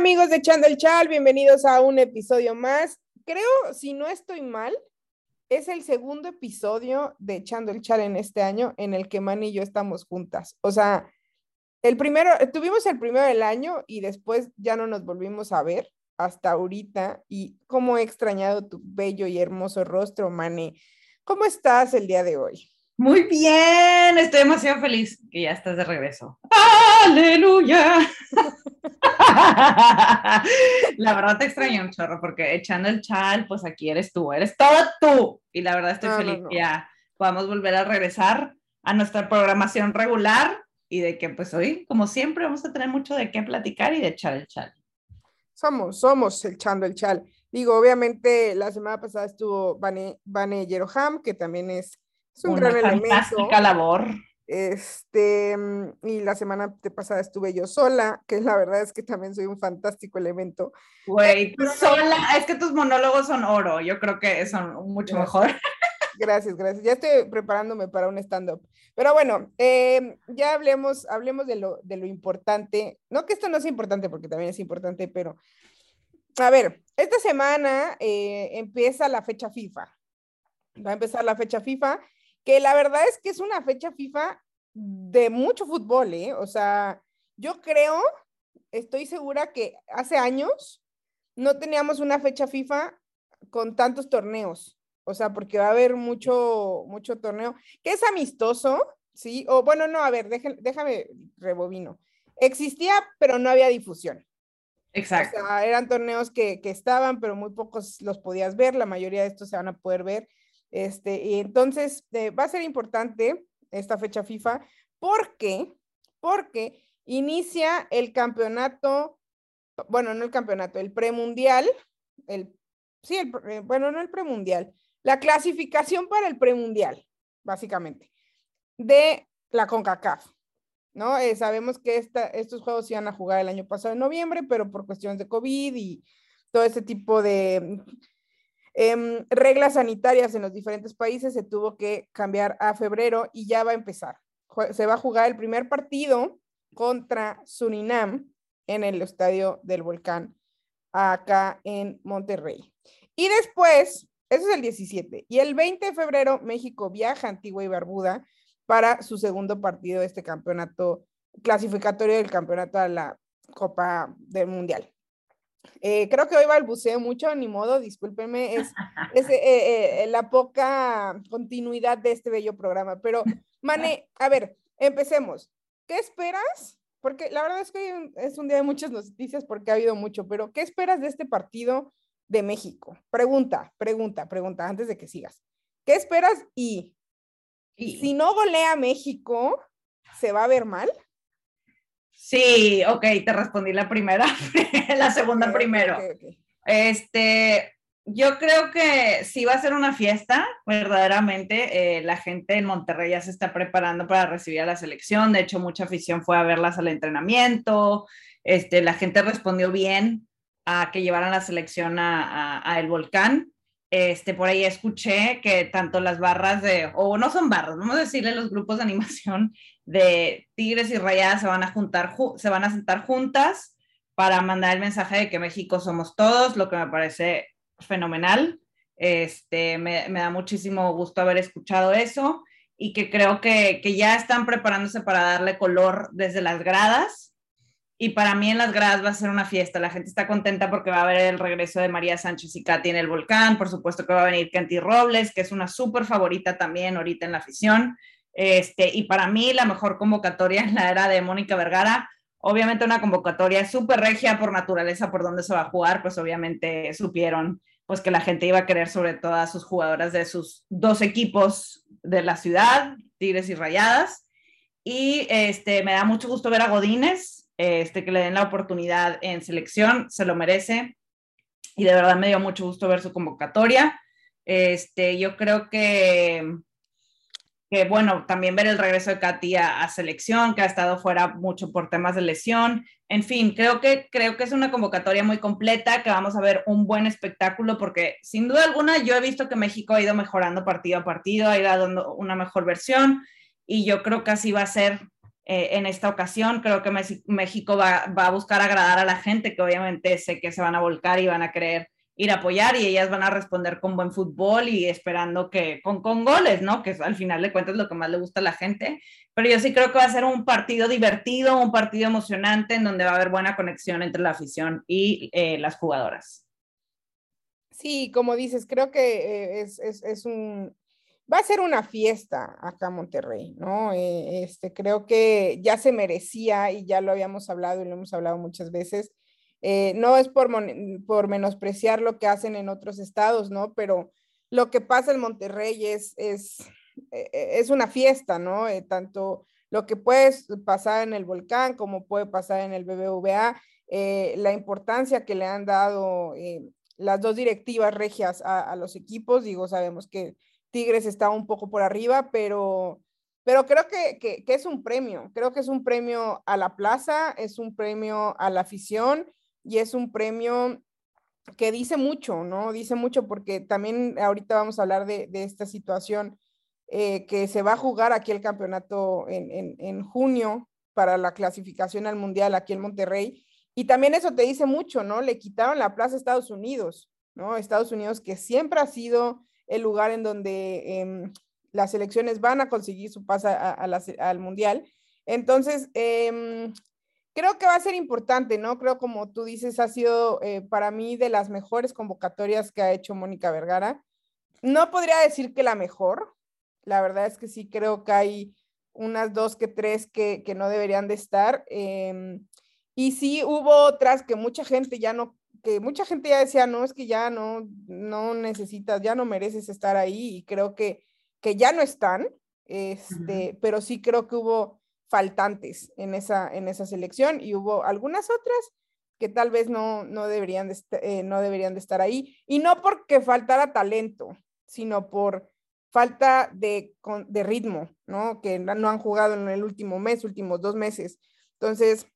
amigos de Echando el Chal? Bienvenidos a un episodio más. Creo, si no estoy mal, es el segundo episodio de Echando el Chal en este año en el que Man y yo estamos juntas. O sea, el primero, tuvimos el primero del año y después ya no nos volvimos a ver hasta ahorita y cómo he extrañado tu bello y hermoso rostro, Mane. ¿Cómo estás el día de hoy? Muy bien, estoy demasiado feliz que ya estás de regreso. ¡Aleluya! la verdad te extraño un chorro porque echando el chal, pues aquí eres tú, eres todo tú. Y la verdad estoy feliz que ya podamos volver a regresar a nuestra programación regular y de que pues hoy, como siempre, vamos a tener mucho de qué platicar y de echar el chal. Somos, somos echando el chal. Digo, obviamente la semana pasada estuvo Vane, Vane Yeroham, que también es, es un Una gran elemento. fantástica labor. Este, y la semana pasada estuve yo sola, que la verdad es que también soy un fantástico elemento. Güey, tú sola, es que tus monólogos son oro, yo creo que son mucho mejor. Gracias, gracias. Ya estoy preparándome para un stand-up. Pero bueno, eh, ya hablemos, hablemos de lo, de lo importante. No que esto no es importante, porque también es importante, pero a ver, esta semana eh, empieza la fecha FIFA. Va a empezar la fecha FIFA, que la verdad es que es una fecha FIFA de mucho fútbol, ¿eh? O sea, yo creo, estoy segura que hace años no teníamos una fecha FIFA con tantos torneos. O sea, porque va a haber mucho, mucho torneo, que es amistoso, ¿sí? O bueno, no, a ver, déjame, déjame rebobino. Existía, pero no había difusión. Exacto. O sea, eran torneos que, que, estaban, pero muy pocos los podías ver, la mayoría de estos se van a poder ver. Este, y entonces eh, va a ser importante esta fecha FIFA porque, porque inicia el campeonato, bueno, no el campeonato, el premundial, el, sí, el, eh, bueno, no el premundial, la clasificación para el premundial, básicamente, de la CONCACAF. ¿no? Eh, sabemos que esta, estos juegos iban a jugar el año pasado en noviembre, pero por cuestiones de COVID y todo ese tipo de eh, reglas sanitarias en los diferentes países se tuvo que cambiar a febrero y ya va a empezar. Se va a jugar el primer partido contra Surinam en el estadio del volcán acá en Monterrey. Y después, eso es el 17, y el 20 de febrero México viaja a Antigua y Barbuda para su segundo partido de este campeonato clasificatorio del campeonato a la Copa del Mundial. Eh, creo que hoy balbuceo mucho, ni modo, discúlpenme, es, es eh, eh, la poca continuidad de este bello programa. Pero, Mane, a ver, empecemos. ¿Qué esperas? Porque la verdad es que hoy es un día de muchas noticias porque ha habido mucho, pero ¿qué esperas de este partido de México? Pregunta, pregunta, pregunta, antes de que sigas. ¿Qué esperas? Y, y si no golea México, ¿se va a ver mal? Sí, ok, te respondí la primera, la segunda okay, primero. Okay, okay. Este, yo creo que sí va a ser una fiesta, verdaderamente. Eh, la gente en Monterrey ya se está preparando para recibir a la selección. De hecho, mucha afición fue a verlas al entrenamiento. Este, la gente respondió bien a que llevaran la selección a, a, a el volcán. Este, por ahí escuché que tanto las barras de, o no son barras, vamos a decirle los grupos de animación de Tigres y Rayadas se van a juntar, se van a sentar juntas para mandar el mensaje de que México somos todos, lo que me parece fenomenal. Este, me, da muchísimo gusto haber escuchado eso y que creo que, que ya están preparándose para darle color desde las gradas y para mí en las gradas va a ser una fiesta. La gente está contenta porque va a haber el regreso de María Sánchez y Katy en el volcán. Por supuesto que va a venir Kenty Robles, que es una súper favorita también ahorita en la afición. Este, y para mí la mejor convocatoria es la era de Mónica Vergara. Obviamente una convocatoria súper regia por naturaleza, por donde se va a jugar, pues obviamente supieron pues que la gente iba a querer sobre todo a sus jugadoras de sus dos equipos de la ciudad, Tigres y Rayadas. Y este, me da mucho gusto ver a Godínez, este, que le den la oportunidad en selección, se lo merece. Y de verdad me dio mucho gusto ver su convocatoria. Este, yo creo que, que, bueno, también ver el regreso de Katy a, selección, que ha estado fuera mucho por temas de lesión. En fin, creo que, creo que es una convocatoria muy completa, que vamos a ver un buen espectáculo, porque sin duda alguna yo he visto que México ha ido mejorando partido a partido, ha ido dando una mejor versión, y yo creo que así va a ser eh, en esta ocasión. Creo que México va, va, a buscar agradar a la gente, que obviamente sé que se van a volcar y van a querer ir a apoyar y ellas van a responder con buen fútbol y esperando que con, con goles, ¿no? Que al final de cuentas lo que más le gusta a la gente. Pero yo sí creo que va a ser un partido divertido, un partido emocionante en donde va a haber buena conexión entre la afición y eh, las jugadoras. Sí, como dices, creo que eh, es, es, es, un, va a ser una fiesta acá en Monterrey, ¿no? Eh, este, creo que ya se merecía y ya lo habíamos hablado y lo hemos hablado muchas veces. Eh, no es por, por menospreciar lo que hacen en otros estados, ¿no? Pero lo que pasa en Monterrey es, es, es una fiesta, ¿no? tanto lo que puede pasar en el volcán como puede pasar en el BBVA, la importancia que le han dado las dos directivas regias a, los equipos. Digo, sabemos que Tigres está un poco por arriba, pero, pero creo que, que, es un premio. Creo que es un premio a la plaza, es un premio a la afición y es un premio que dice mucho, ¿no? Dice mucho porque también ahorita vamos a hablar de, esta situación eh, que se va a jugar aquí el campeonato en, en, junio para la clasificación al Mundial aquí en Monterrey. Y también eso te dice mucho, ¿no? Le quitaron la plaza a Estados Unidos, ¿no? Estados Unidos que siempre ha sido el lugar en donde em, las elecciones van a conseguir su paso al Mundial. Entonces, em, creo que va a ser importante, ¿no? Creo, como tú dices, ha sido eh, para mí de las mejores convocatorias que ha hecho Mónica Vergara. No podría decir que la mejor, la verdad es que sí creo que hay unas dos que tres que, que no deberían de estar. Eh, y sí hubo otras que mucha gente ya no, que mucha gente ya decía, no, es que ya no, no necesitas, ya no mereces estar ahí y creo que, que ya no están, este, pero sí creo que hubo faltantes en esa, en esa selección y hubo algunas otras que tal vez no, no, deberían de eh, no deberían de estar ahí. Y no porque faltara talento, sino por falta de, de ritmo, ¿no? Que no han jugado en el último mes, últimos dos meses. Entonces,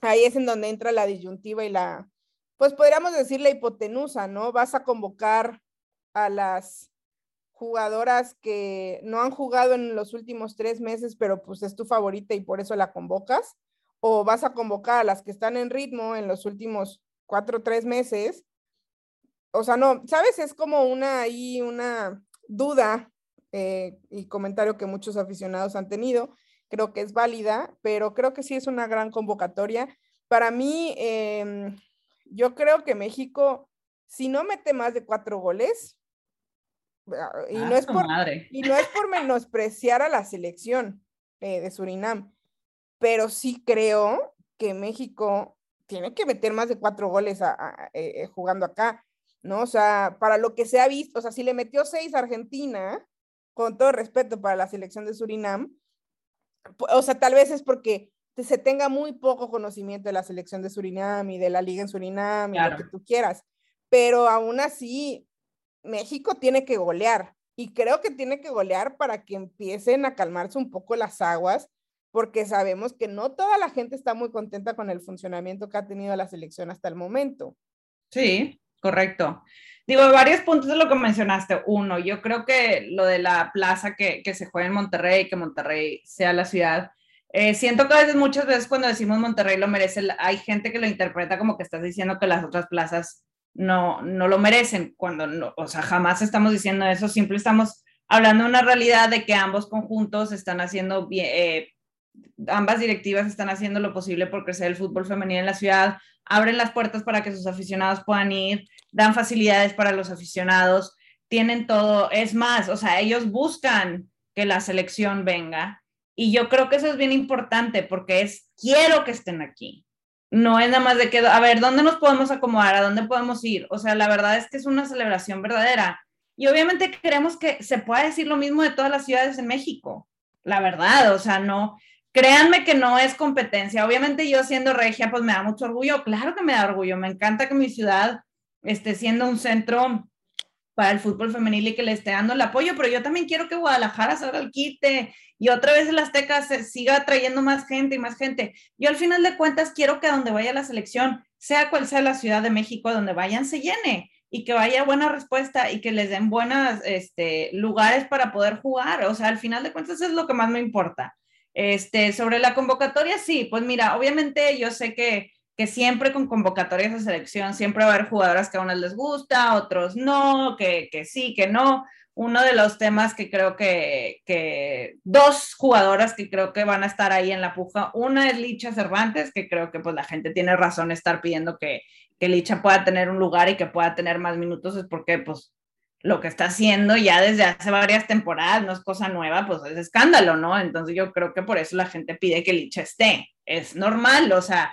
ahí es en donde entra la disyuntiva y la, pues podríamos decir la hipotenusa, ¿no? Vas a convocar a las jugadoras que no han jugado en los últimos tres meses, pero pues es tu favorita y por eso la convocas, o vas a convocar a las que están en ritmo en los últimos cuatro o tres meses. O sea, no, ¿sabes? Es como una ahí, una duda eh, y comentario que muchos aficionados han tenido creo que es válida, pero creo que sí es una gran convocatoria. Para mí, em, yo creo que México, si no mete más de cuatro goles, ah, y, no, es por, y no es por menospreciar a la selección eh, de Surinam, pero sí creo que México tiene que meter más de cuatro goles a, eh, jugando acá, ¿no? O sea, para lo que se ha visto, o sea, si le metió seis a Argentina, con todo respeto para la selección de Surinam, o sea, tal vez es porque se tenga muy poco conocimiento de la selección de Surinam y de la liga en Surinam y lo que tú quieras, pero aún así México tiene que golear y creo que tiene que golear para que empiecen a calmarse un poco las aguas, porque sabemos que no toda la gente está muy contenta con el funcionamiento que ha tenido la selección hasta el momento. Sí, correcto. Digo, varios puntos de lo que mencionaste. Uno, yo creo que lo de la plaza que, que se juega en Monterrey, que Monterrey sea la ciudad, eh, siento que a veces, muchas veces cuando decimos Monterrey lo merece, hay gente que lo interpreta como que estás diciendo que las otras plazas no, no lo merecen, cuando no, o sea, jamás estamos diciendo eso, siempre estamos hablando de una realidad de que ambos conjuntos están haciendo bien, eh, ambas directivas están haciendo lo posible por crecer el fútbol femenino en la ciudad, abren las puertas para que sus aficionados puedan ir, dan facilidades para los aficionados, tienen todo, es más, o sea, ellos buscan que la selección venga y yo creo que eso es bien importante porque es, quiero que estén aquí. No es nada más de que, a ver, ¿dónde nos podemos acomodar? ¿A dónde podemos ir? O sea, la verdad es que es una celebración verdadera. Y obviamente queremos que se pueda decir lo mismo de todas las ciudades en México. La verdad, o sea, no, créanme que no es competencia. Obviamente yo siendo regia, pues me da mucho orgullo. Claro que me da orgullo. Me encanta que mi ciudad esté siendo un centro para el fútbol femenil y que le esté dando el apoyo, pero yo también quiero que Guadalajara salga al quite y otra vez el Azteca se siga trayendo más gente y más gente. Yo al final de cuentas quiero que donde vaya la selección, sea cual sea la Ciudad de México, donde vayan, se llene y que vaya buena respuesta y que les den buenos este, lugares para poder jugar. O sea, al final de cuentas es lo que más me importa. Este, sobre la convocatoria, sí, pues mira, obviamente yo sé que, que siempre con convocatorias de selección siempre va a haber jugadoras que a unas les gusta, otros no, que, que sí, que no. Uno de los temas que creo que, que, dos jugadoras que creo que van a estar ahí en la puja, una es Licha Cervantes, que creo que pues la gente tiene razón estar pidiendo que, que Licha pueda tener un lugar y que pueda tener más minutos, es porque pues lo que está haciendo ya desde hace varias temporadas, no es cosa nueva, pues es escándalo, ¿no? Entonces yo creo que por eso la gente pide que Licha esté. Es normal, o sea,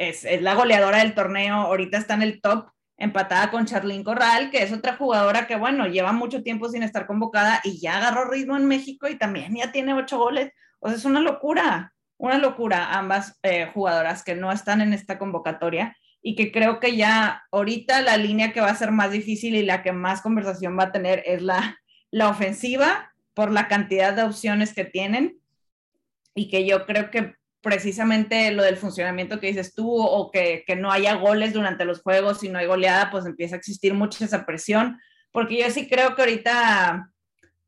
es, es la goleadora del torneo, ahorita está en el top, empatada con Charlene Corral, que es otra jugadora que, bueno, lleva mucho tiempo sin estar convocada y ya agarró ritmo en México y también ya tiene ocho goles. O sea, es una locura, una locura ambas eh, jugadoras que no están en esta convocatoria y que creo que ya ahorita la línea que va a ser más difícil y la que más conversación va a tener es la, la ofensiva por la cantidad de opciones que tienen y que yo creo que precisamente lo del funcionamiento que dices tú o que, que no haya goles durante los juegos y no hay goleada, pues empieza a existir mucha esa presión, porque yo sí creo que ahorita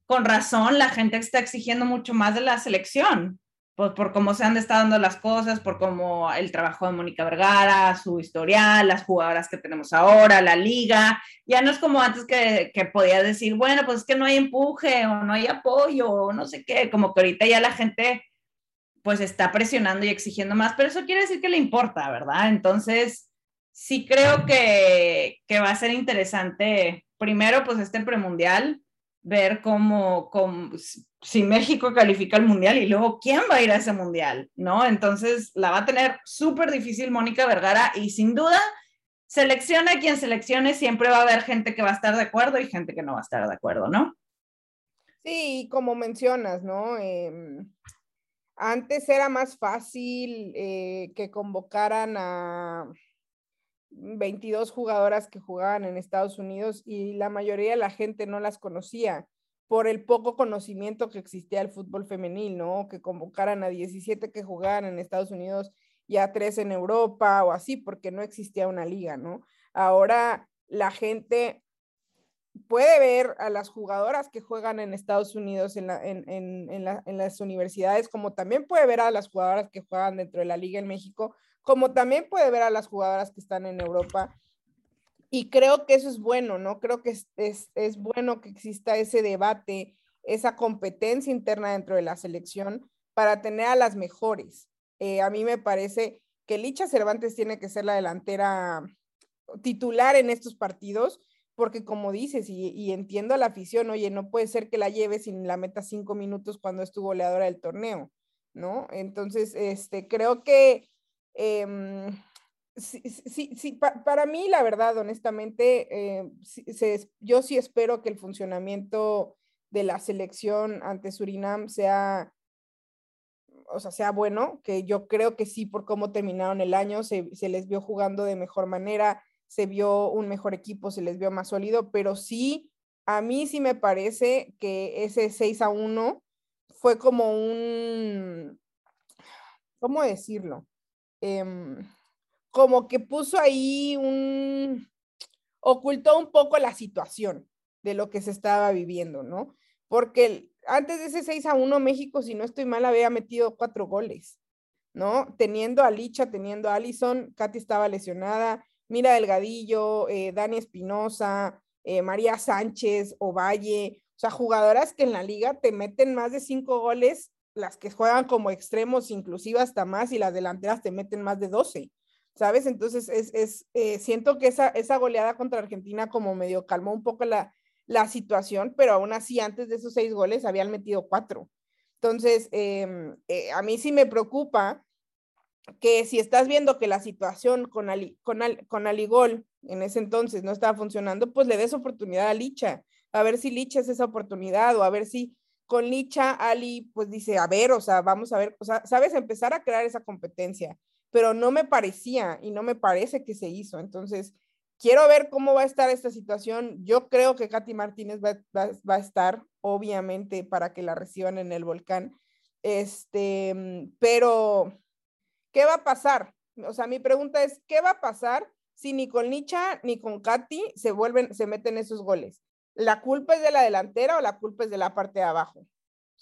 con razón la gente está exigiendo mucho más de la selección, pues por cómo se han estado dando las cosas, por cómo el trabajo de Mónica Vergara, su historial, las jugadoras que tenemos ahora, la liga, ya no es como antes que, que podía decir, bueno, pues es que no hay empuje o no hay apoyo o no sé qué, como que ahorita ya la gente pues está presionando y exigiendo más, pero eso quiere decir que le importa, ¿verdad? Entonces, sí creo que, que va a ser interesante, primero, pues este premundial, ver cómo, cómo si México califica al mundial y luego quién va a ir a ese mundial, ¿no? Entonces la va a tener súper difícil Mónica Vergara y sin duda, selecciona quien seleccione, siempre va a haber gente que va a estar de acuerdo y gente que no va a estar de acuerdo, ¿no? Sí, como mencionas, ¿no? Em, antes era más fácil eh, que convocaran a 22 jugadoras que jugaban en Estados Unidos y la mayoría de la gente no las conocía por el poco conocimiento que existía del fútbol femenil, ¿no? Que convocaran a 17 que jugaban en Estados Unidos y a 3 en Europa o así, porque no existía una liga, ¿no? Ahora la gente puede ver a las jugadoras que juegan en Estados Unidos en, en las universidades, como también puede ver a las jugadoras que juegan dentro de la liga en México, como también puede ver a las jugadoras que están en Europa y creo que eso es bueno, ¿no? Creo que es, es, es, bueno que exista ese debate, esa competencia interna dentro de la selección para tener a las mejores. Eh, a mí me parece que Licha Cervantes tiene que ser la delantera titular en estos partidos, porque como dices, y, entiendo a la afición, oye, no puede ser que la lleve sin la meta cinco minutos cuando es tu goleadora del torneo, ¿no? Entonces, este, creo que... Eh, sí, sí, sí para mí, la verdad, honestamente, eh, yo sí espero que el funcionamiento de la selección ante Surinam sea, o sea, sea bueno, que yo creo que sí, por cómo terminaron el año, se, se les vio jugando de mejor manera, se vio un mejor equipo, se les vio más sólido, pero sí, a mí sí me parece que ese 6 a 1 fue como un, ¿cómo decirlo? Eh, como que puso ahí un, ocultó un poco la situación de lo que se estaba viviendo, ¿no? Porque antes de ese 6 a 1, México, si no estoy mal, había metido cuatro goles, ¿no? Teniendo a Licha, teniendo a Allison, Katy estaba lesionada, Mira Delgadillo, eh, Dani Espinosa, eh, María Sánchez, Ovalle, o sea, jugadoras que en la liga te meten más de cinco goles, las que juegan como extremos, inclusive hasta más, y las delanteras te meten más de 12. ¿sabes? Entonces, es, es eh, siento que esa, esa goleada contra Argentina como medio calmó un poco la, la situación, pero aún así, antes de esos seis goles, habían metido cuatro. Entonces, em, eh, a mí sí me preocupa que si estás viendo que la situación con, Ali, con, con Aligol en ese entonces no estaba funcionando, pues le des oportunidad a Licha, a ver si Licha es esa oportunidad o a ver si con Licha Ali pues dice, a ver, o sea, vamos a ver, o sea, sabes, empezar a crear esa competencia pero no me parecía y no me parece que se hizo. Entonces, quiero ver cómo va a estar esta situación. Yo creo que Katy Martínez va, a estar, obviamente, para que la reciban en el volcán. Este, pero, ¿qué va a pasar? O sea, mi pregunta es, ¿qué va a pasar si ni con Nicha ni con Katy se vuelven, se meten esos goles? ¿La culpa es de la delantera o la culpa es de la parte de abajo?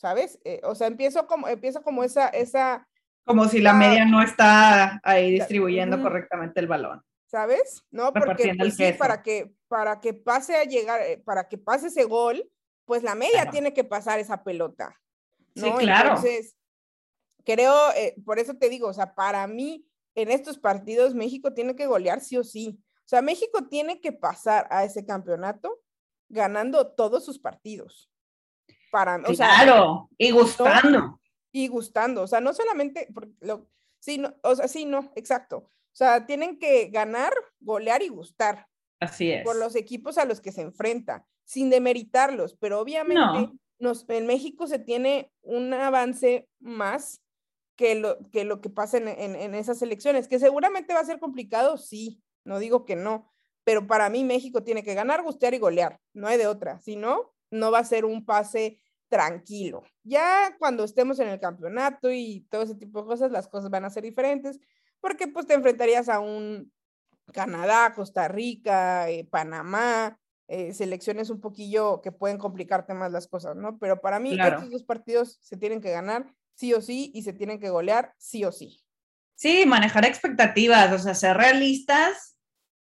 ¿sabes? Eh, o sea, empiezo como, empiezo como esa, esa... Como si la media no está ahí distribuyendo correctamente el balón. ¿Sabes? No, porque pues, sí, para que, para que pase a llegar, eh, para que pase ese gol, pues la media tiene que pasar esa pelota. Sí, claro. Entonces, creo, eh, por eso te digo, o sea, para mí, en estos partidos, México tiene que golear sí o sí. O sea, México tiene que pasar a ese campeonato ganando todos sus partidos. Para, o claro, y gustando. y gustando, o sea, no solamente, lo, sí, no, o sea, sí, no, exacto. O sea, tienen que ganar, golear y gustar. Así es. Por los equipos a los que se enfrenta, sin demeritarlos, pero obviamente nos, en México se tiene un avance más que lo que, lo que pasa en, en esas elecciones, que seguramente va a ser complicado, sí, no digo que no, pero para mí México tiene que ganar, gustear y golear, no hay de otra, si no, no va a ser un pase tranquilo. Ya cuando estemos en el campeonato y todo ese tipo de cosas, las cosas van a ser diferentes, porque pues te enfrentarías a un Canadá, Costa Rica, eh, Panamá, eh, selecciones un poquillo que pueden complicarte más las cosas, ¿no? Pero para mí estos dos partidos se tienen que ganar sí o sí y se tienen que golear sí o sí. Sí, manejar expectativas, o sea, ser realistas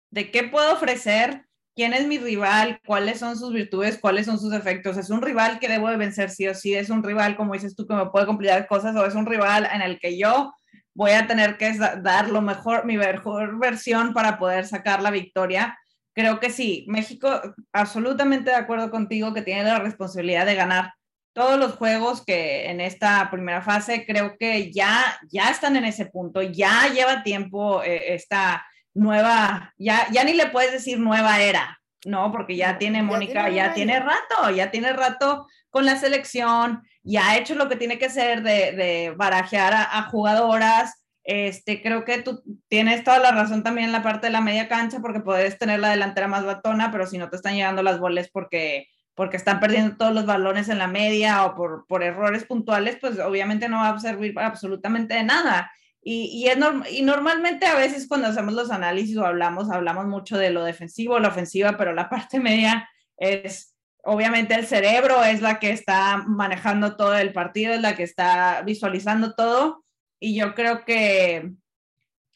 de qué puedo ofrecer, quién es mi rival, cuáles son sus virtudes, cuáles son sus efectos. ¿Es un rival que debo de vencer sí o sí? ¿Es un rival, como dices tú, que me puede complicar cosas o es un rival en el que yo voy a tener que dar lo mejor, mi mejor versión para poder sacar la victoria? Creo que sí, México, absolutamente de acuerdo contigo que tiene la responsabilidad de ganar todos los juegos que en esta primera fase creo que ya, ya están en ese punto, ya lleva tiempo eh, esta nueva, ya, ya ni le puedes decir nueva era, ¿no? Porque ya tiene Mónica, ya, tiene, rato, ya tiene rato con la selección, ya ha hecho lo que tiene que hacer de, de barajear a, jugadoras. Este, creo que tú tienes toda la razón también en la parte de la media cancha, porque puedes tener la delantera más batona, pero si no te están llegando las bolas porque, porque están perdiendo todos los balones en la media o por, por errores puntuales, pues obviamente no va a servir absolutamente de nada. Y, es y normalmente a veces cuando hacemos los análisis o hablamos, hablamos mucho de lo defensivo, la ofensiva, pero la parte media es, obviamente el cerebro es la que está manejando todo el partido, es la que está visualizando todo. Y yo creo que,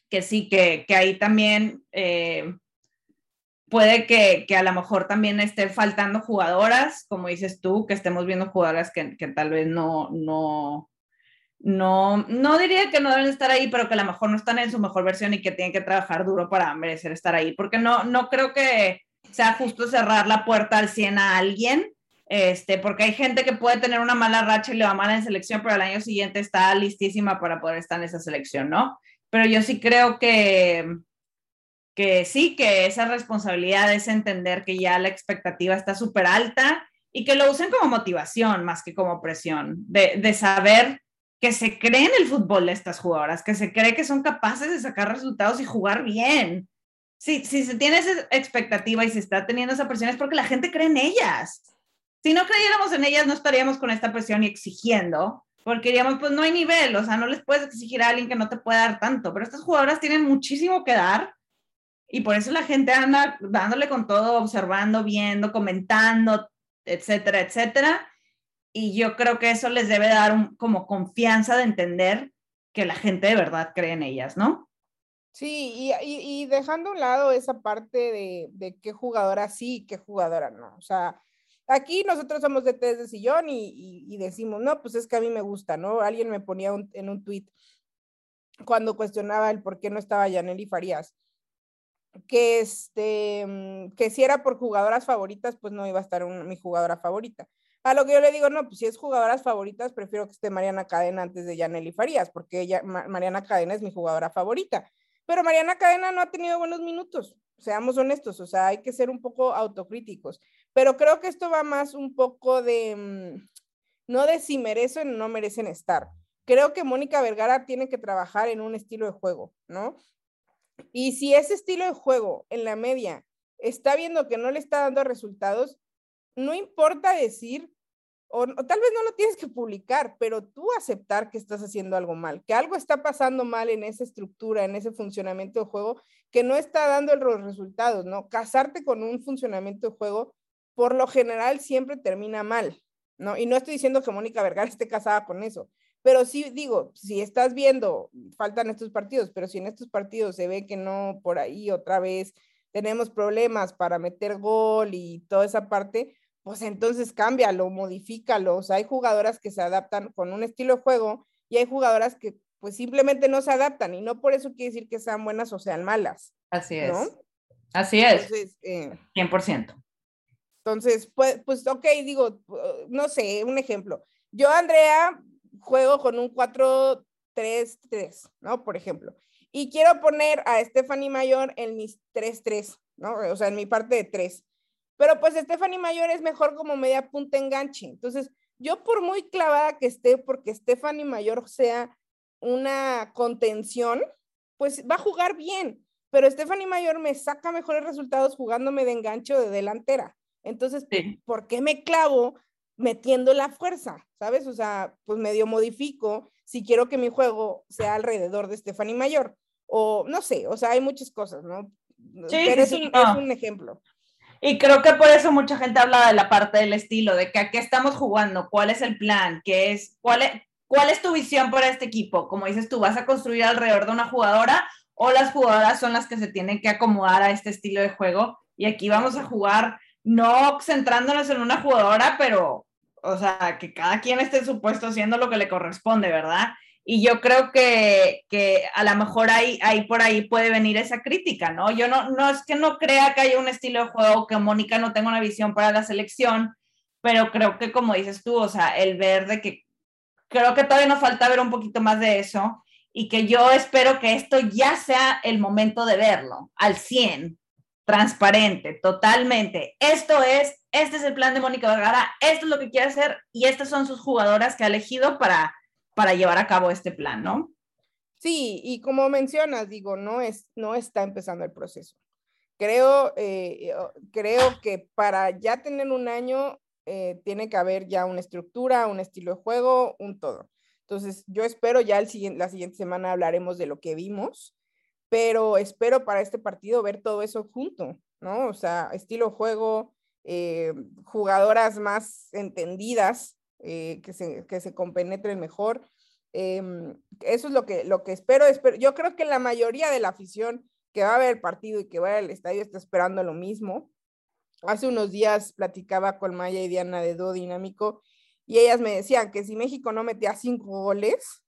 que sí, que, que ahí también eh, puede que, que, a lo mejor también esté faltando jugadoras, como dices tú, que estemos viendo jugadoras que, que tal vez no, no, no, no diría que no deben estar ahí, pero que a lo mejor no están en su mejor versión y que tienen que trabajar duro para merecer estar ahí, porque no, no creo que sea justo cerrar la puerta al 100 a alguien, este, porque hay gente que puede tener una mala racha y le va mal en selección, pero al año siguiente está listísima para poder estar en esa selección, ¿no? Pero yo sí creo que, que sí, que esa responsabilidad es entender que ya la expectativa está súper alta y que lo usen como motivación más que como presión, de, de saber que se cree en el fútbol de estas jugadoras, que se cree que son capaces de sacar resultados y jugar bien. Si, si se tiene esa expectativa y se está teniendo esa presión es porque la gente cree en ellas. Si no creyéramos en ellas, no estaríamos con esta presión y exigiendo, porque diríamos, pues no hay nivel, o sea, no les puedes exigir a alguien que no te puede dar tanto, pero estas jugadoras tienen muchísimo que dar y por eso la gente anda dándole con todo, observando, viendo, comentando, etcétera, etcétera y yo creo que eso les debe dar como confianza de entender que la gente de verdad cree en ellas, ¿no? Sí, y, y, dejando a un lado esa parte de, de, qué jugadora sí, qué jugadora no. O sea, aquí nosotros somos de test de sillón y, y, decimos, no, pues es que a mí me gusta, ¿no? Alguien me ponía en un tweet cuando cuestionaba el por qué no estaba Yaneli Farías, que, este, mm, que si era por jugadoras favoritas, pues no iba a estar mi jugadora favorita. A lo que yo le digo, no, pues si es jugadoras favoritas, prefiero que esté Mariana Cadena antes de Yaneli Farías, porque Mariana Cadena es mi jugadora favorita. Pero Mariana Cadena no ha tenido buenos minutos, seamos honestos, o sea, hay que ser un poco autocríticos. Pero creo que esto va más un poco de, mm, no de si merecen o no merecen estar. Creo que Mónica Vergara tiene que trabajar en un estilo de juego, ¿no? Y si ese estilo de juego en la media está viendo que no le está dando resultados, no importa decir, o, tal vez no lo tienes que publicar, pero tú aceptar que estás haciendo algo mal, que algo está pasando mal en esa estructura, en ese funcionamiento de juego, que no está dando los resultados, ¿no? Casarte con un funcionamiento de juego, por lo general, siempre termina mal, ¿no? Y no estoy diciendo que Mónica Vergara esté casada con eso, pero sí digo, si estás viendo, faltan estos partidos, pero si en estos partidos se ve que no, por ahí otra vez tenemos problemas para meter gol y toda esa parte, pues entonces cámbialo, modifícalo. O sea, hay jugadoras que se adaptan con un estilo de juego y hay jugadoras que pues simplemente no se adaptan y no por eso quiere decir que sean buenas o sean malas. Así es. Así es. 100%. Eh, entonces, pues, pues, ok, digo, no sé, un ejemplo. Yo, Andrea, juego con un 4-3-3, ¿no? Por ejemplo. Y quiero poner a Stephanie Mayor en mis 3-3, ¿no? O sea, en mi parte de 3. Pero pues Stephanie Mayor es mejor como media punta enganche. Entonces, yo por muy clavada que esté, porque Stephanie Mayor sea una contención, pues va a jugar bien. Pero Stephanie Mayor me saca mejores resultados jugándome de enganche o de delantera. Entonces, ¿por qué me clavo metiendo la fuerza? ¿Sabes? O sea, pues medio modifico si quiero que mi juego sea alrededor de Stephanie Mayor. O no sé, o sea, hay muchas cosas, ¿no? Sí, Pero es, un, ejemplo. Y creo que por eso mucha gente habla de la parte del estilo, de que a qué estamos jugando, cuál es el plan, qué es, cuál es, cuál es tu visión para este equipo. Como dices tú, ¿vas a construir alrededor de una jugadora o las jugadoras son las que se tienen que acomodar a este estilo de juego? Y aquí vamos a jugar no centrándonos en una jugadora, pero, o sea, que cada quien esté en su puesto haciendo lo que le corresponde, ¿verdad? Y yo creo que, que a lo mejor ahí, ahí por ahí puede venir esa crítica, ¿no? Yo no, no es que no crea que haya un estilo de juego, que Mónica no tenga una visión para la selección, pero creo que como dices tú, o sea, el ver de que creo que todavía nos falta ver un poquito más de eso y que yo espero que esto ya sea el momento de verlo al 100, transparente, totalmente. Esto es, este es el plan de Mónica Vergara, esto es lo que quiere hacer y estas son sus jugadoras que ha elegido para, para llevar a cabo este plan, ¿no? Sí, y como mencionas, digo, no, es, no está empezando el proceso. Creo, eh, creo que para ya tener un año eh, tiene que haber ya una estructura, un estilo de juego, un todo. Entonces, yo espero ya el la siguiente semana hablaremos de lo que vimos pero espero para este partido ver todo eso junto, ¿no? O sea, estilo juego, eh, jugadoras más entendidas, eh, que, se, que se compenetren mejor. Em, eso es lo que, lo que espero, espero. Yo creo que la mayoría de la afición que va a ver el partido y que va al estadio está esperando lo mismo. Hace unos días platicaba con Maya y Diana de Dúo Dinámico y ellas me decían que si México no metía cinco goles,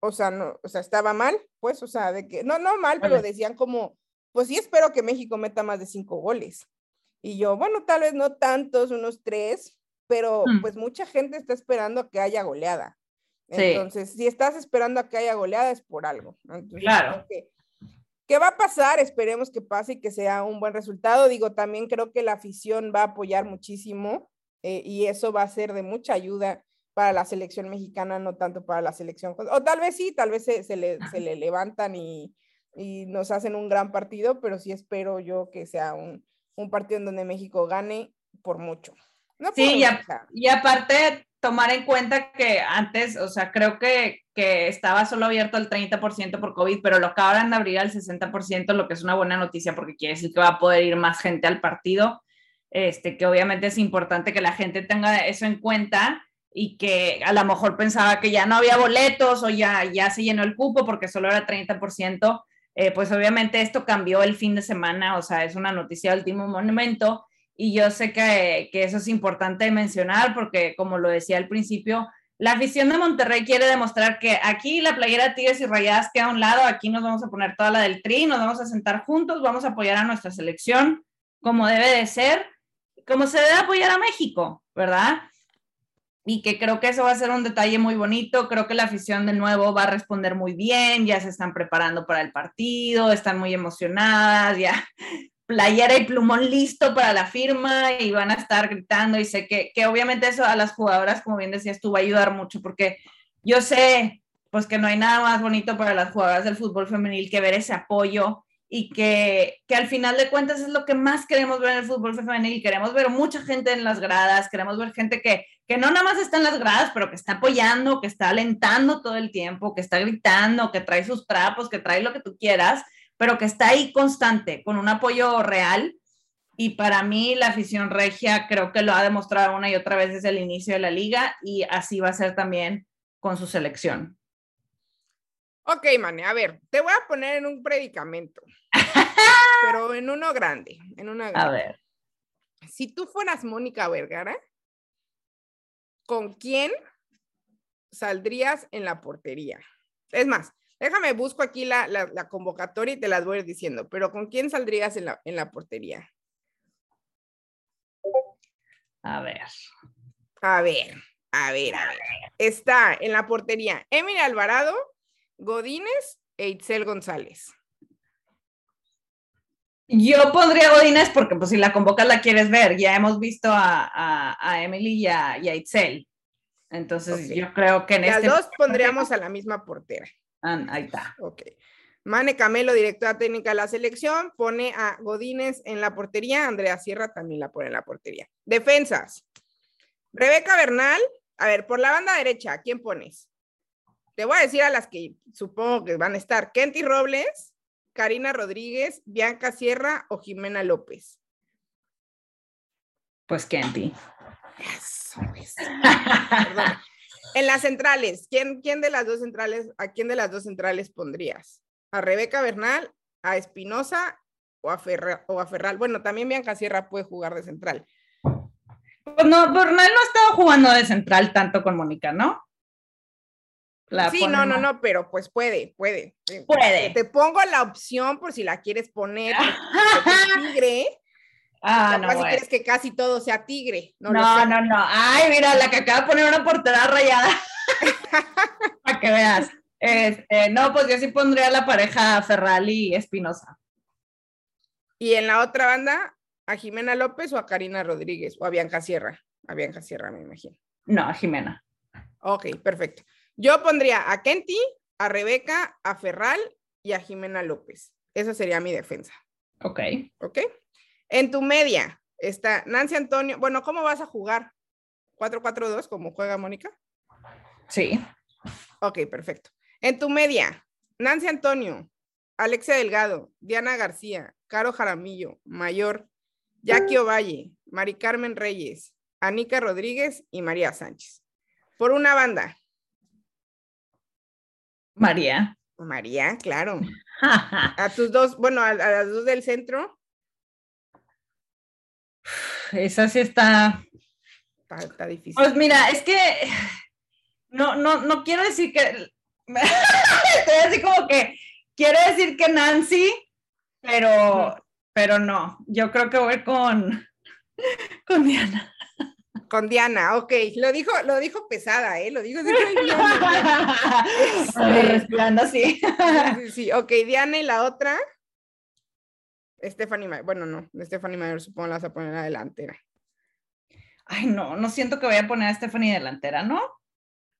o sea, no, o sea, estaba mal, pues, o sea, de que, no, no mal, pero decían como, pues sí espero que México meta más de cinco goles. Y yo, bueno, tal vez no tantos, unos tres, pero mm. pues mucha gente está esperando a que haya goleada. Entonces, si estás esperando a que haya goleada es por algo. claro. ¿Qué va a pasar? Esperemos que pase y que sea un buen resultado. Digo, también creo que la afición va a apoyar muchísimo eh, y eso va a ser de mucha ayuda para la selección mexicana, no tanto para la selección. O tal vez sí, tal vez se, le, se le, levantan y, y, nos hacen un gran partido, pero sí espero yo que sea un, un partido en donde México gane por mucho. sí, y, aparte tomar en cuenta que antes, o sea, creo que, que estaba solo abierto el 30% por COVID, pero lo acaban de abrir al 60%, lo que es una buena noticia porque quiere decir que va a poder ir más gente al partido. Este, que obviamente es importante que la gente tenga eso en cuenta y que a lo mejor pensaba que ya no había boletos o ya, ya se llenó el cupo porque solo era 30%, eh, pues obviamente esto cambió el fin de semana, o sea, es una noticia de último momento y yo sé que, que eso es importante mencionar porque como lo decía al principio, la afición de Monterrey quiere demostrar que aquí la playera Tigres y Rayadas queda a un lado, aquí nos vamos a poner toda la del tri, nos vamos a sentar juntos, vamos a apoyar a nuestra selección como debe de ser, como se debe apoyar a México, ¿verdad? Y que creo que eso va a ser un detalle muy bonito. Creo que la afición de nuevo va a responder muy bien, ya se están preparando para el partido, están muy emocionadas, ya playera y plumón listo para la firma y van a estar gritando y sé que, que obviamente eso a las jugadoras, como bien decías tú, va a ayudar mucho porque yo sé pues que no hay nada más bonito para las jugadoras del fútbol femenil que ver ese apoyo y que, que, al final de cuentas es lo que más queremos ver en el fútbol femenil. Queremos ver mucha gente en las gradas, queremos ver gente que, que no nada más está en las gradas, pero que está apoyando, que está alentando todo el tiempo, que está gritando, que trae sus trapos, que trae lo que tú quieras, pero que está ahí constante, con un apoyo real. Y para mí la afición regia creo que lo ha demostrado una y otra vez desde el inicio de la liga y así va a ser también con su selección. Ok, Mane, a ver, te voy a poner en un predicamento, pero en uno grande, en una A ver. Si tú fueras Mónica Vergara, ¿con quién saldrías en la portería? Es más, déjame, busco aquí la, convocatoria y te las voy a ir diciendo, pero ¿con quién saldrías en la, en la portería? A ver. A ver, a ver, a ver. Está en la portería Emily Alvarado, Godínez e Itzel González. Yo pondría Godínez porque pues si la convocas la quieres ver. Ya hemos visto a, Emily y a, Itzel. Entonces yo creo que en Las este dos pondríamos a la misma portera. Ah, ahí está. Ok. Mane Camelo, directora técnica de la selección, pone a Godínez en la portería. Andrea Sierra también la pone en la portería. Defensas. Rebeca Bernal. A ver, por la banda derecha, ¿quién pones? Te voy a decir a las que supongo que van a estar. Kenty Robles, Karina Rodríguez, Bianca Sierra o Jimena López. Pues Kenty. en las centrales, ¿quién, ¿quién de las dos centrales, a quién de las dos centrales pondrías? ¿A Rebeca Bernal, a Espinosa o a, o a Ferral? Bueno, también Bianca Sierra puede jugar de central. Pues no, Bernal no ha estado jugando de central tanto con Mónica, ¿no? Sí, no, no, no, pero pues puede, puede. Puede. Te pongo la opción por si la quieres poner, tigre. Ah, no. Si quieres que casi todo sea tigre. No, no, no, no, Ay, mira, la que acaba de poner una portera rayada. Para que veas. Este, no, pues yo sí pondría la pareja Ferral y Espinosa. ¿Y en la otra banda, a Jimena López o a Karina Rodríguez? O a Bianca Sierra. A Bianca Sierra, me imagino. No, a Jimena. Ok, perfecto. Yo pondría a Kenty, a Rebeca, a Ferral y a Jimena López. Esa sería mi defensa. Ok. Ok. En tu media está Nancy Antonio. Bueno, ¿cómo vas a jugar? ¿4-4-2 como juega Mónica? Sí. Ok, perfecto. En tu media, Nancy Antonio, Alexia Delgado, Diana García, Caro Jaramillo, Mayor, Jackie Ovalle, Mari Carmen Reyes, Anica Rodríguez y María Sánchez. Por una banda, María. María, claro. a tus dos, bueno, a, las dos del centro. Esa sí está. Está, difícil. Pues mira, es que no, no, no quiero decir que. Estoy así como que quiero decir que Nancy, pero, pero no. Yo creo que voy con, con Diana. Con Diana, ok. Lo dijo, lo dijo pesada, ¿eh? Lo dijo así. Respirando así. sí, sí, ok. Diana y la otra. Stephanie. Bueno, no. Stephanie Mayer supongo la vas a poner a delantera. Ay, no, no siento que vaya a poner a Stephanie delantera, ¿no?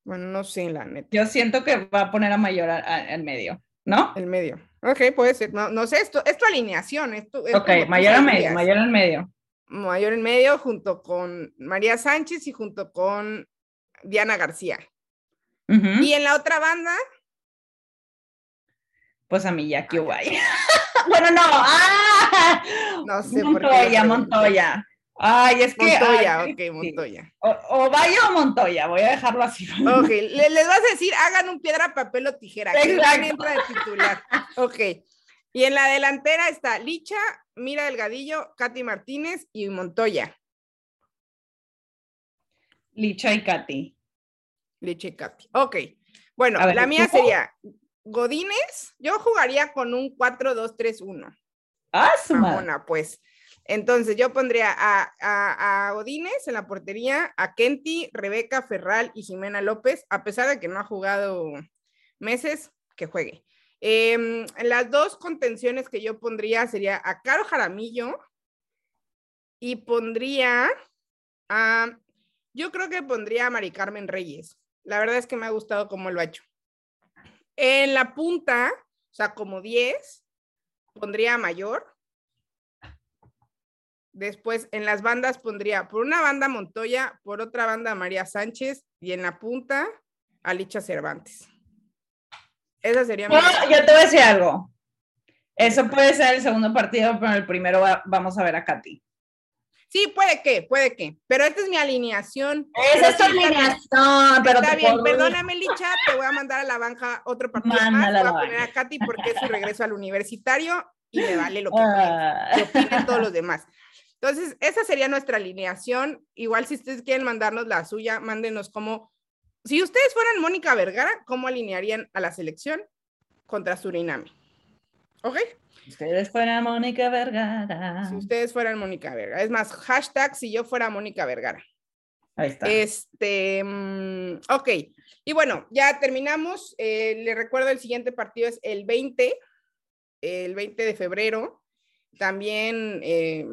Bueno, no sé, la neta. Yo siento que va a poner a Mayor en medio, ¿no? El medio. Ok, puede ser. No, no sé, esto, es tu alineación. Esto, ok, Mayor en medio, Mayor en medio. Mayor en medio junto con María Sánchez y junto con Diana García. Y en la otra banda. Pues a mí Jackie Ubay. bueno, no. ¡Ah! No sé Montoya, por qué. Montoya. Ay, es que. Montoya, ok, Montoya. O, vaya o Montoya, voy a dejarlo así. Ok, les, vas a decir, hagan un piedra, papel o tijera. Exacto. entra de titular. Ok. Y en la delantera está Licha, Mira Delgadillo, Katy Martínez y Montoya. Licha y Katy. Licha y Katy. Ok. Bueno, la mía sería Godínez. Yo jugaría con un 4-2-3-1. Ah, su pues. Entonces yo pondría a, a, a, Godínez en la portería, a Kenty, Rebeca Ferral y Jimena López, a pesar de que no ha jugado meses, que juegue. Em, las dos contenciones que yo pondría sería a Caro Jaramillo y pondría a, yo creo que pondría a Mari Carmen Reyes. La verdad es que me ha gustado cómo lo ha hecho. En la punta, o sea, como 10, pondría a Mayor. Después en las bandas pondría por una banda Montoya, por otra banda María Sánchez y en la punta a Licha Cervantes. Esa sería Yo te voy a decir algo. Eso puede ser el segundo partido, pero el primero vamos a ver a Katy. Sí, puede que, puede que, pero esta es mi alineación. Esa es tu alineación, pero Está bien, perdóname, Licha, te voy a mandar a la banca otro partido más, voy a poner a Katy porque es su regreso al universitario y me vale lo que, ah. opinen todos los demás. Entonces, esa sería nuestra alineación. Igual si ustedes quieren mandarnos la suya, mándenos cómo, si ustedes fueran Mónica Vergara, ¿cómo alinearían a la selección contra Suriname? ¿Ok? Si ustedes fueran Mónica Vergara. Si ustedes fueran Mónica Vergara. Es más, hashtag si yo fuera Mónica Vergara. Ahí está. Este, mm, ok. Y bueno, ya terminamos. Eh, le recuerdo, el siguiente partido es el 20, el 20 de febrero. También eh,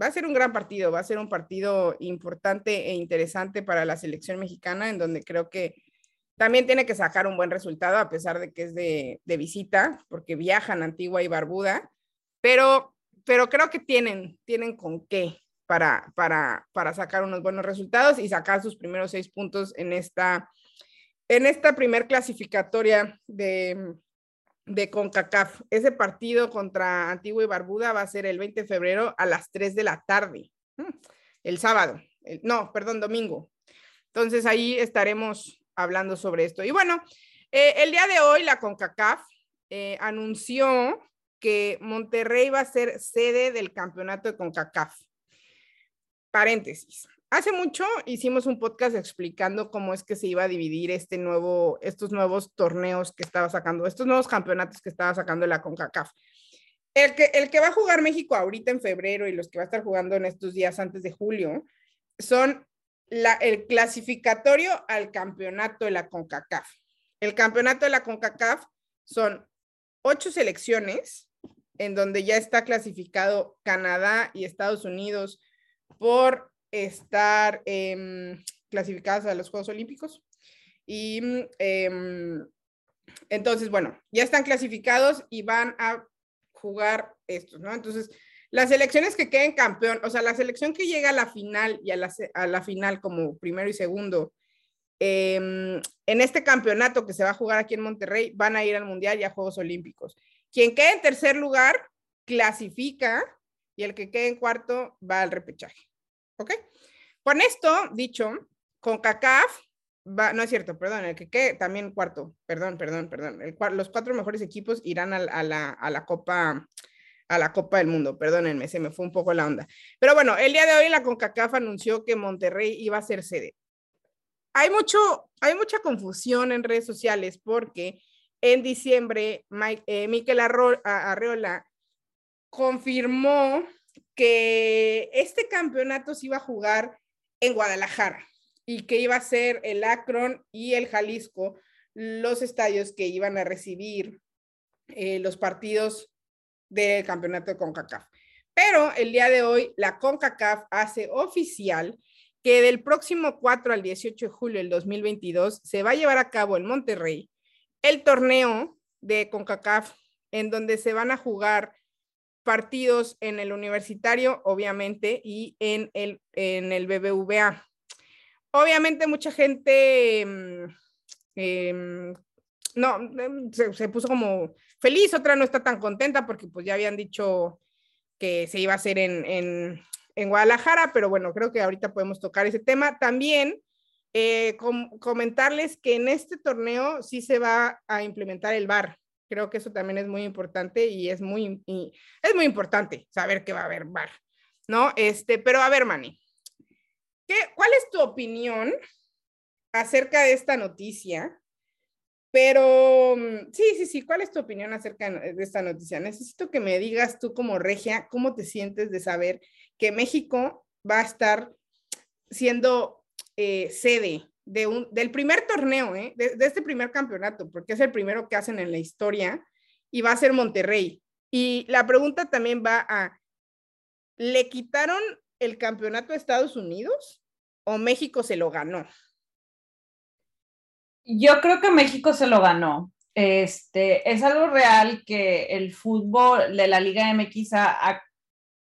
va a ser un gran partido, va a ser un partido importante e interesante para la selección mexicana, en donde creo que también tiene que sacar un buen resultado, a pesar de que es de, visita, porque viajan Antigua y Barbuda, pero, pero creo que tienen, tienen con qué para, para, para sacar unos buenos resultados y sacar sus primeros seis puntos en esta, en esta primer clasificatoria de, de CONCACAF. Ese partido contra Antigua y Barbuda va a ser el 20 de febrero a las 3 de la tarde, el sábado, no, perdón, domingo. Entonces ahí estaremos hablando sobre esto. Y bueno, eh, el día de hoy la CONCACAF eh, anunció que Monterrey va a ser sede del campeonato de CONCACAF. Paréntesis. Hace mucho hicimos un podcast explicando cómo es que se iba a dividir este nuevo, estos nuevos torneos que estaba sacando, estos nuevos campeonatos que estaba sacando la CONCACAF. El que, el que va a jugar México ahorita en febrero y los que va a estar jugando en estos días antes de julio son el clasificatorio al campeonato de la CONCACAF. El campeonato de la CONCACAF son ocho selecciones en donde ya está clasificado Canadá y Estados Unidos por estar em, clasificadas a los Juegos Olímpicos. Y em, entonces, bueno, ya están clasificados y van a jugar estos, ¿no? Entonces, las elecciones que queden campeón, o sea, la selección que llega a la final y a la, final como primero y segundo, em, en este campeonato que se va a jugar aquí en Monterrey, van a ir al Mundial y a Juegos Olímpicos. Quien quede en tercer lugar, clasifica y el que quede en cuarto va al repechaje. ¿Ok? Con esto dicho, con CACAF, va, no es cierto, perdón, el que quede también cuarto, perdón, perdón, perdón, los cuatro mejores equipos irán a la, a la Copa a la Copa del Mundo, perdónenme, se me fue un poco la onda. Pero bueno, el día de hoy la CONCACAF anunció que Monterrey iba a ser sede. Hay, mucho, hay mucha confusión en redes sociales porque en diciembre Mike, eh, Miquel Arreola confirmó que este campeonato se iba a jugar en Guadalajara y que iba a ser el Akron y el Jalisco los estadios que iban a recibir eh, los partidos del campeonato de CONCACAF. Pero el día de hoy la CONCACAF hace oficial que del próximo 4 al 18 de julio del 2022 se va a llevar a cabo en Monterrey el torneo de CONCACAF en donde se van a jugar partidos en el universitario, obviamente, y en el, en el BBVA. Obviamente mucha gente mm, em, no, em, se, puso como feliz, otra no está tan contenta porque pues ya habían dicho que se iba a hacer en, en, en Guadalajara, pero bueno, creo que ahorita podemos tocar ese tema. También eh, comentarles que en este torneo sí se va a implementar el VAR. Creo que eso también es muy importante y es muy, es muy importante saber que va a haber VAR, ¿no? Este, pero a ver, Manny, ¿qué, ¿cuál es tu opinión acerca de esta noticia? Pero mm, sí, sí, sí, ¿cuál es tu opinión acerca de esta noticia? Necesito que me digas tú como regia, ¿cómo te sientes de saber que México va a estar siendo eh, sede de un, del primer torneo, ¿eh? de, este primer campeonato, porque es el primero que hacen en la historia y va a ser Monterrey. Y la pregunta también va a, ¿le quitaron el campeonato a Estados Unidos o México se lo ganó? Yo creo que México se lo ganó. Este, es algo real que el fútbol de la Liga MX ha,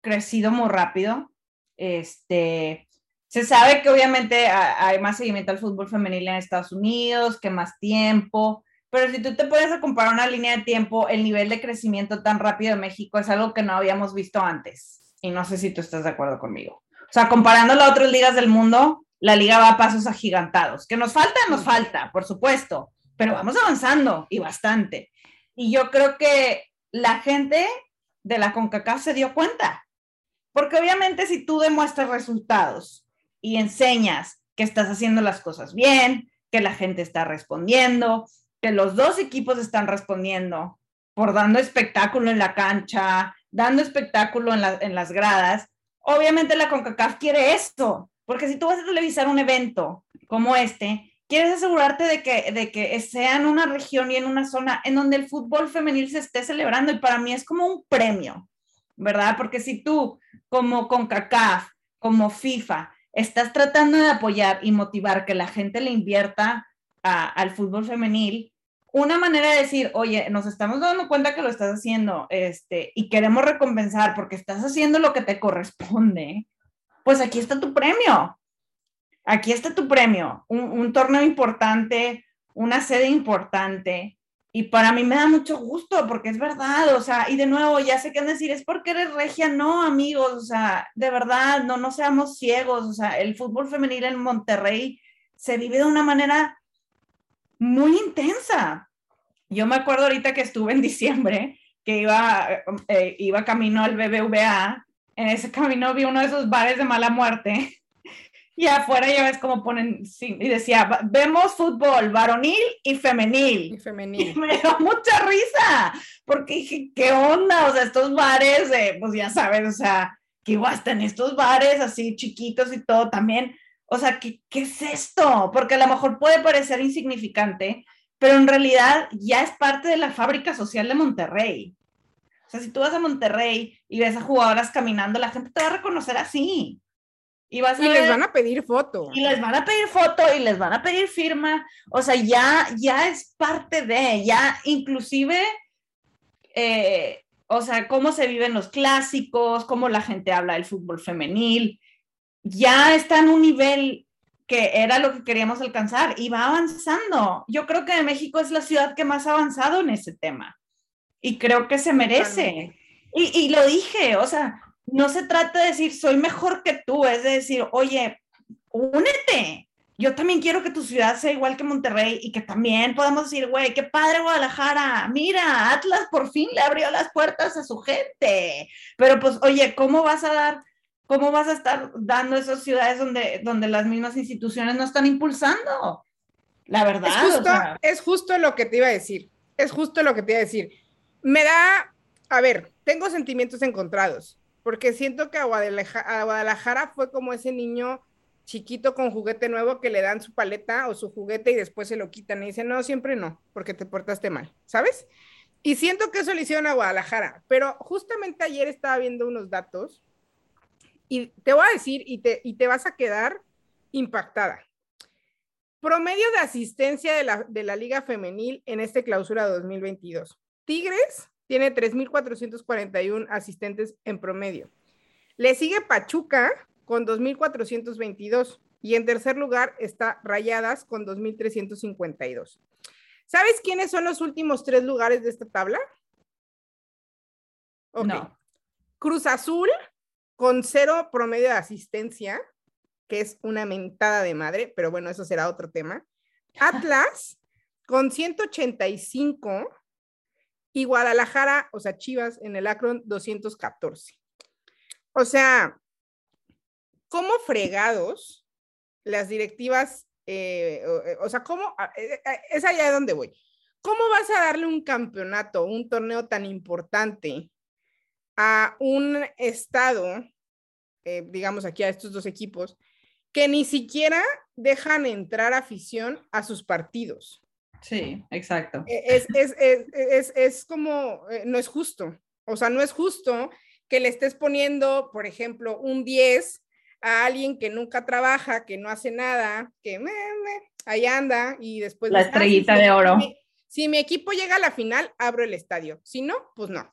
crecido muy rápido. Este, se sabe que obviamente hay más seguimiento al fútbol femenil en Estados Unidos, que más tiempo, pero si tú te puedes comparar una línea de tiempo, el nivel de crecimiento tan rápido de México es algo que no habíamos visto antes. Y no sé si tú estás de acuerdo conmigo. O sea, comparándolo a otras ligas del mundo, la liga va a pasos agigantados. Que nos falta, nos falta, por supuesto, pero vamos avanzando y bastante. Y yo creo que la gente de la CONCACAF se dio cuenta, porque obviamente si tú demuestras resultados y enseñas que estás haciendo las cosas bien, que la gente está respondiendo, que los dos equipos están respondiendo por dando espectáculo en la cancha, dando espectáculo en, en las gradas, obviamente la CONCACAF quiere esto, porque si tú vas a televisar un evento como este, quieres asegurarte de que, de que sea en una región y en una zona en donde el fútbol femenil se esté celebrando y para mí es como un premio, ¿verdad? Porque si tú como CONCACAF, como FIFA, estás tratando de apoyar y motivar que la gente le invierta al fútbol femenil, una manera de decir, oye, nos estamos dando cuenta que lo estás haciendo este, y queremos recompensar porque estás haciendo lo que te corresponde, pues aquí está tu premio. Aquí está tu premio. Un, torneo importante, una sede importante. Y para mí me da mucho gusto porque es verdad, o sea, y de nuevo, ya sé qué decir, es porque eres regia, no, amigos, o sea, de verdad, no, no seamos ciegos, o sea, el fútbol femenil en Monterrey se vive de una manera muy intensa. Yo me acuerdo ahorita que estuve en diciembre, que iba, eh, iba camino al BBVA, en ese camino vi uno de esos bares de mala muerte, y afuera ya ves cómo ponen, y decía, vemos fútbol varonil y femenil. Y femenil. me dio mucha risa, porque dije, ¿qué onda? O sea, estos bares, pues ya sabes, o sea, que igual están estos bares así chiquitos y todo también o sea, ¿qué, ¿qué es esto? Porque a lo mejor puede parecer insignificante, pero en realidad ya es parte de la fábrica social de Monterrey. O sea, si tú vas a Monterrey y ves a jugadoras caminando, la gente te va a reconocer así. Y, vas a les van a pedir foto. Y les van a pedir foto y les van a pedir firma. O sea, ya, ya es parte de, ya inclusive, eh, o sea, cómo se viven los clásicos, cómo la gente habla del fútbol femenil ya está en un nivel que era lo que queríamos alcanzar y va avanzando. Yo creo que México es la ciudad que más ha avanzado en ese tema y creo que se merece. Y, y, lo dije, o sea, no se trata de decir soy mejor que tú, es de decir, oye, únete. Yo también quiero que tu ciudad sea igual que Monterrey y que también podamos decir, güey, qué padre Guadalajara. Mira, Atlas por fin le abrió las puertas a su gente. Pero pues, oye, ¿cómo vas a dar ¿Cómo vas a estar dando esas ciudades donde, donde las mismas instituciones no están impulsando? La verdad. Es justo, es justo lo que te iba a decir. Es justo lo que te iba a decir. Me da, a ver, tengo sentimientos encontrados, porque siento que a Guadalajara, fue como ese niño chiquito con juguete nuevo que le dan su paleta o su juguete y después se lo quitan y dicen, no, siempre no, porque te portaste mal, ¿sabes? Y siento que eso le hicieron a Guadalajara, pero justamente ayer estaba viendo unos datos y te voy a decir, y te, y te vas a quedar impactada. Promedio de asistencia de la, de la Liga Femenil en este clausura 2022. Tigres tiene 3.441 asistentes en promedio. Le sigue Pachuca con 2.422 y en tercer lugar está Rayadas con 2.352. ¿Sabes quiénes son los últimos tres lugares de esta tabla? No. Cruz Azul con cero promedio de asistencia, que es una mentada de madre, pero bueno, eso será otro tema. Atlas con 185 y Guadalajara, o sea, Chivas en el Akron 214. O sea, ¿cómo fregados las directivas, eh, eh, o, sea, cómo, eh, es allá de donde voy? ¿Cómo vas a darle un campeonato, un torneo tan importante a un estado, digamos aquí a estos dos equipos, que ni siquiera dejan entrar afición a sus partidos. Sí, exacto. E, es, es, es, es, como, eh, no es justo. O sea, no es justo que le estés poniendo, por ejemplo, un 10 a alguien que nunca trabaja, que no hace nada, que me, ahí anda y después... La estrellita de oro. Si mi, equipo llega a la final, abro el estadio. Si no, pues no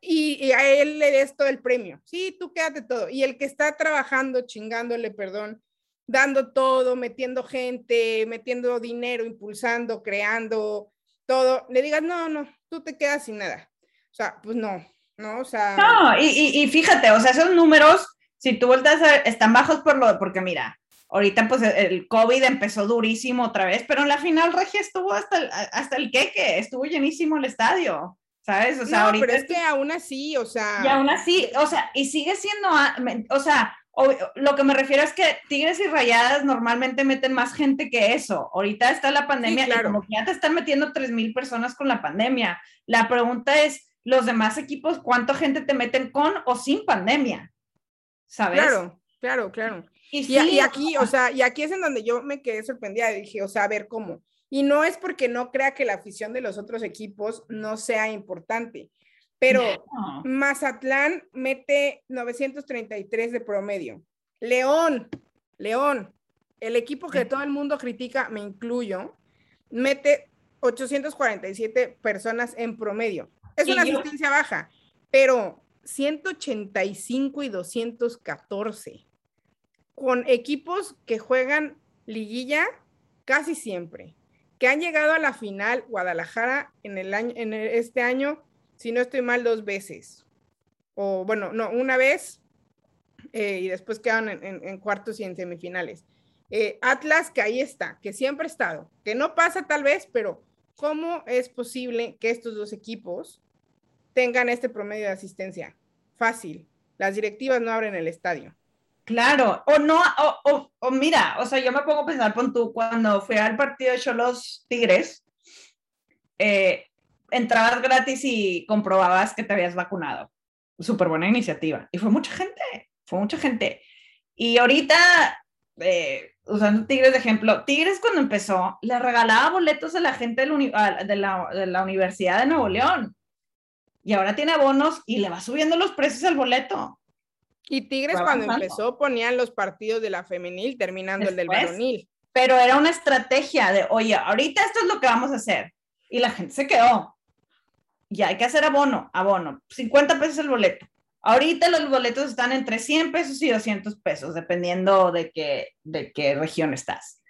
y, a él le des todo el premio. Sí, tú quédate todo. Y el que está trabajando, chingándole, perdón, dando todo, metiendo gente, metiendo dinero, impulsando, creando todo, le digas, no, no, tú te quedas sin nada. O sea, pues no, ¿no? O sea. No, y, y, fíjate, o sea, esos números si tú volteas a ver, están bajos por lo, porque mira, ahorita pues el COVID empezó durísimo otra vez, pero en la final Regia estuvo hasta el, hasta el queque, estuvo llenísimo el estadio. ¿Sabes? O sea, ahorita pero es que aún así, o sea. Y aún así, o sea, y sigue siendo, o sea, lo que me refiero es que Tigres y Rayadas normalmente meten más gente que eso. Ahorita está la pandemia y como que ya te están metiendo tres mil personas con la pandemia. La pregunta es, los demás equipos, ¿cuánta gente te meten con o sin pandemia? ¿Sabes? Claro, claro, claro. Y, aquí, o sea, y aquí es en donde yo me quedé sorprendida y dije, o sea, a ver cómo. Y no es porque no crea que la afición de los otros equipos no sea importante, pero Mazatlán mete 933 de promedio. León, León, el equipo que todo el mundo critica, me incluyo, mete 847 personas en promedio. Es una asistencia baja, pero 185 y 214 con equipos que juegan liguilla casi siempre, que han llegado a la final Guadalajara en el año, en este año, si no estoy mal, dos veces. O bueno, no, una vez eh, y después quedan en, cuartos y en semifinales. Eh, Atlas, que ahí está, que siempre ha estado, que no pasa tal vez, pero ¿cómo es posible que estos dos equipos tengan este promedio de asistencia? Fácil. Las directivas no abren el estadio. Claro, o no, o, mira, o sea, yo me pongo a pensar, con tú, cuando fui al partido de Cholos Tigres, eh, entrabas gratis y comprobabas que te habías vacunado. Súper buena iniciativa. Y fue mucha gente, fue mucha gente. Y ahorita, eh, usando Tigres de ejemplo, Tigres cuando empezó, le regalaba boletos a la gente de la, de la Universidad de Nuevo León. Y ahora tiene abonos y le va subiendo los precios al boleto. Y Tigres cuando empezó ponían los partidos de la femenil terminando el del varonil. Pero era una estrategia de, oye, ahorita esto es lo que vamos a hacer. Y la gente se quedó. Ya hay que hacer abono, abono. 50 pesos el boleto. Ahorita los boletos están entre 100 pesos y 200 pesos, dependiendo de qué, de qué región estás.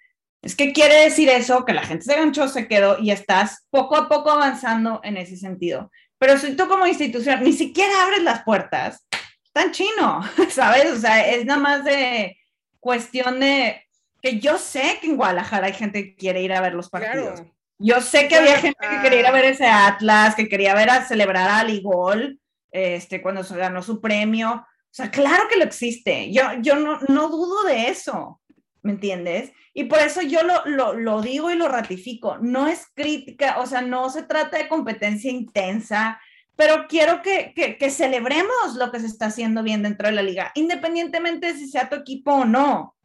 Es que quiere decir eso, que la gente se ganchó, se quedó y estás poco a poco avanzando en ese sentido. Pero si tú como institución ni siquiera abres las puertas, tan chino, ¿sabes? O sea, es nada más de cuestión de que yo sé que en Guadalajara hay gente que quiere ir a ver los partidos. Yo sé que había gente que quería ir a ver ese Atlas, que quería ver a celebrar a Ligol, este, cuando se ganó su premio. O sea, claro que lo existe. Yo, yo no, no dudo de eso, ¿me entiendes? Y por eso yo lo, lo, lo digo y lo ratifico. No es crítica, o sea, no se trata de competencia intensa, pero quiero que, que, celebremos lo que se está haciendo bien dentro de la liga, independientemente de si sea tu equipo o no.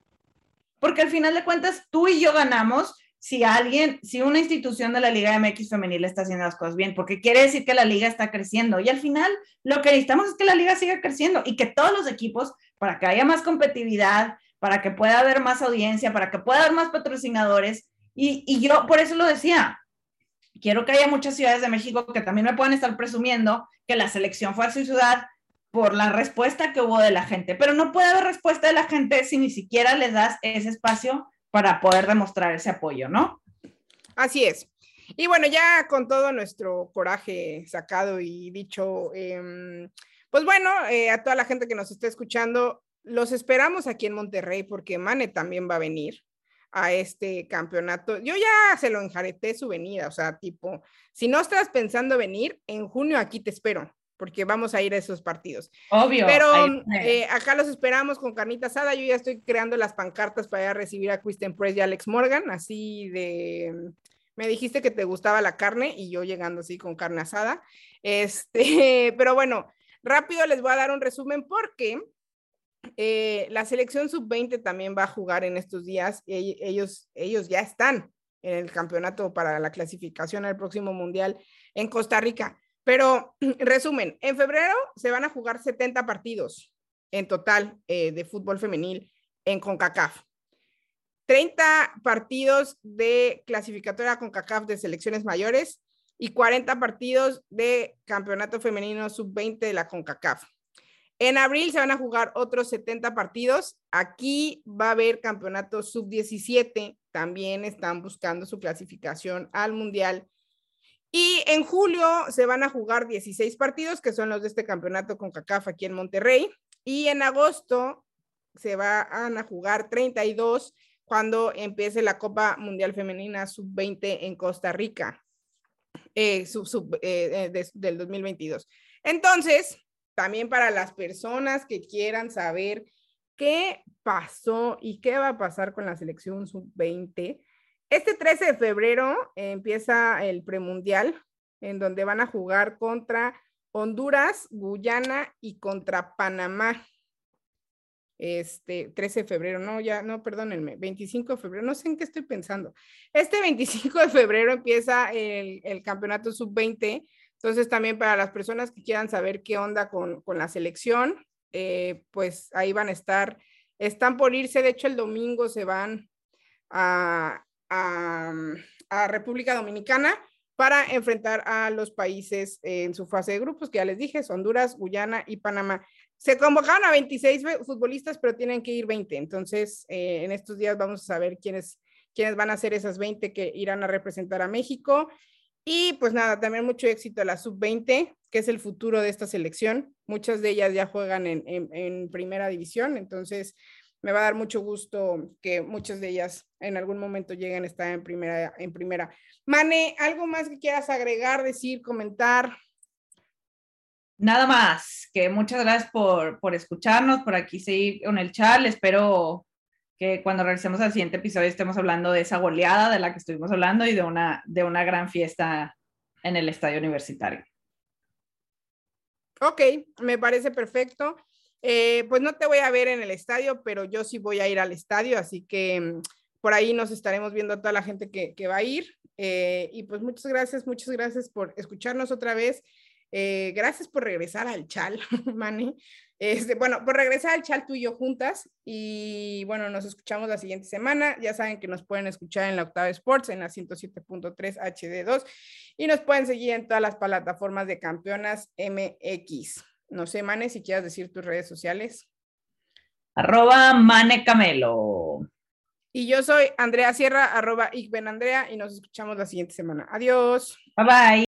Porque al final de cuentas, tú y yo ganamos si alguien, si una institución de la Liga MX femenil está haciendo las cosas bien, porque quiere decir que la liga está creciendo. Y al final, lo que necesitamos es que la liga siga creciendo y que todos los equipos, para que haya más competitividad, para que pueda haber más audiencia, para que pueda haber más patrocinadores. Y, yo por eso lo decía, quiero que haya muchas ciudades de México que también me puedan estar presumiendo que la selección fue a su ciudad por la respuesta que hubo de la gente, pero no puede haber respuesta de la gente si ni siquiera les das ese espacio para poder demostrar ese apoyo, ¿no? Así es. Y bueno, ya con todo nuestro coraje sacado y dicho, em, pues bueno, eh, a toda la gente que nos está escuchando, los esperamos aquí en Monterrey porque Mane también va a venir a este campeonato. Yo ya se lo enjareté su venida, o sea, tipo, si no estás pensando venir, en junio aquí te espero, porque vamos a ir a esos partidos. Obvio. Pero eh, acá los esperamos con carnita asada. Yo ya estoy creando las pancartas para ir a recibir a Kristen Press y Alex Morgan, así de. Me dijiste que te gustaba la carne y yo llegando así con carne asada. Este, pero bueno, rápido les voy a dar un resumen porque eh, la selección sub-20 también va a jugar en estos días. Y ellos, ellos ya están en el campeonato para la clasificación al próximo mundial en Costa Rica. Pero, resumen, en febrero se van a jugar 70 partidos en total eh, de fútbol femenil en CONCACAF. 30 partidos de clasificatoria CONCACAF de selecciones mayores y 40 partidos de campeonato femenino sub-20 de la CONCACAF. En abril se van a jugar otros 70 partidos. Aquí va a haber campeonato sub-17. También están buscando su clasificación al Mundial. Y en julio se van a jugar 16 partidos, que son los de este campeonato con CACAF aquí en Monterrey. Y en agosto se van a jugar 32 cuando empiece la Copa Mundial Femenina Sub-20 en Costa Rica, eh, eh, eh, del 2022. Entonces, también para las personas que quieran saber qué pasó y qué va a pasar con la selección sub-20, este 13 de febrero empieza el premundial, en donde van a jugar contra Honduras, Guyana y contra Panamá este 13 de febrero, no, ya, no, perdónenme, 25 de febrero, no sé en qué estoy pensando. Este 25 de febrero empieza el, el campeonato sub-20, entonces también para las personas que quieran saber qué onda con, con la selección, eh, pues ahí van a estar, están por irse, de hecho el domingo se van a, a, República Dominicana para enfrentar a los países en su fase de grupos, que ya les dije, Honduras, Guyana y Panamá. Se convocaron a 26 futbolistas, pero tienen que ir 20. Entonces, eh, en estos días vamos a saber quiénes, quiénes van a ser esas 20 que irán a representar a México. Y pues nada, también mucho éxito a la sub-20, que es el futuro de esta selección. Muchas de ellas ya juegan en, en, primera división, entonces me va a dar mucho gusto que muchas de ellas en algún momento lleguen a estar en primera. En primera. Mane, ¿algo más que quieras agregar, decir, comentar? Nada más, que muchas gracias por, por escucharnos, por aquí seguir con el chat. Espero que cuando regresemos al siguiente episodio estemos hablando de esa goleada de la que estuvimos hablando y de una, de una gran fiesta en el estadio universitario. Ok, me parece perfecto. Eh, pues no te voy a ver en el estadio, pero yo sí voy a ir al estadio, así que mm, por ahí nos estaremos viendo a toda la gente que, va a ir. Eh, y pues muchas gracias, muchas gracias por escucharnos otra vez. Eh, gracias por regresar al chal, Mani. Este, bueno, por regresar al chal tú y yo juntas. Y bueno, nos escuchamos la siguiente semana. Ya saben que nos pueden escuchar en la Octava Sports, en la 107.3 HD2. Y nos pueden seguir en todas las plataformas de Campeonas MX. No sé, Mane, si quieres decir tus redes sociales. Arroba Mane Camelo. Y yo soy Andrea Sierra, arroba Andrea, y nos escuchamos la siguiente semana. Adiós. Bye bye.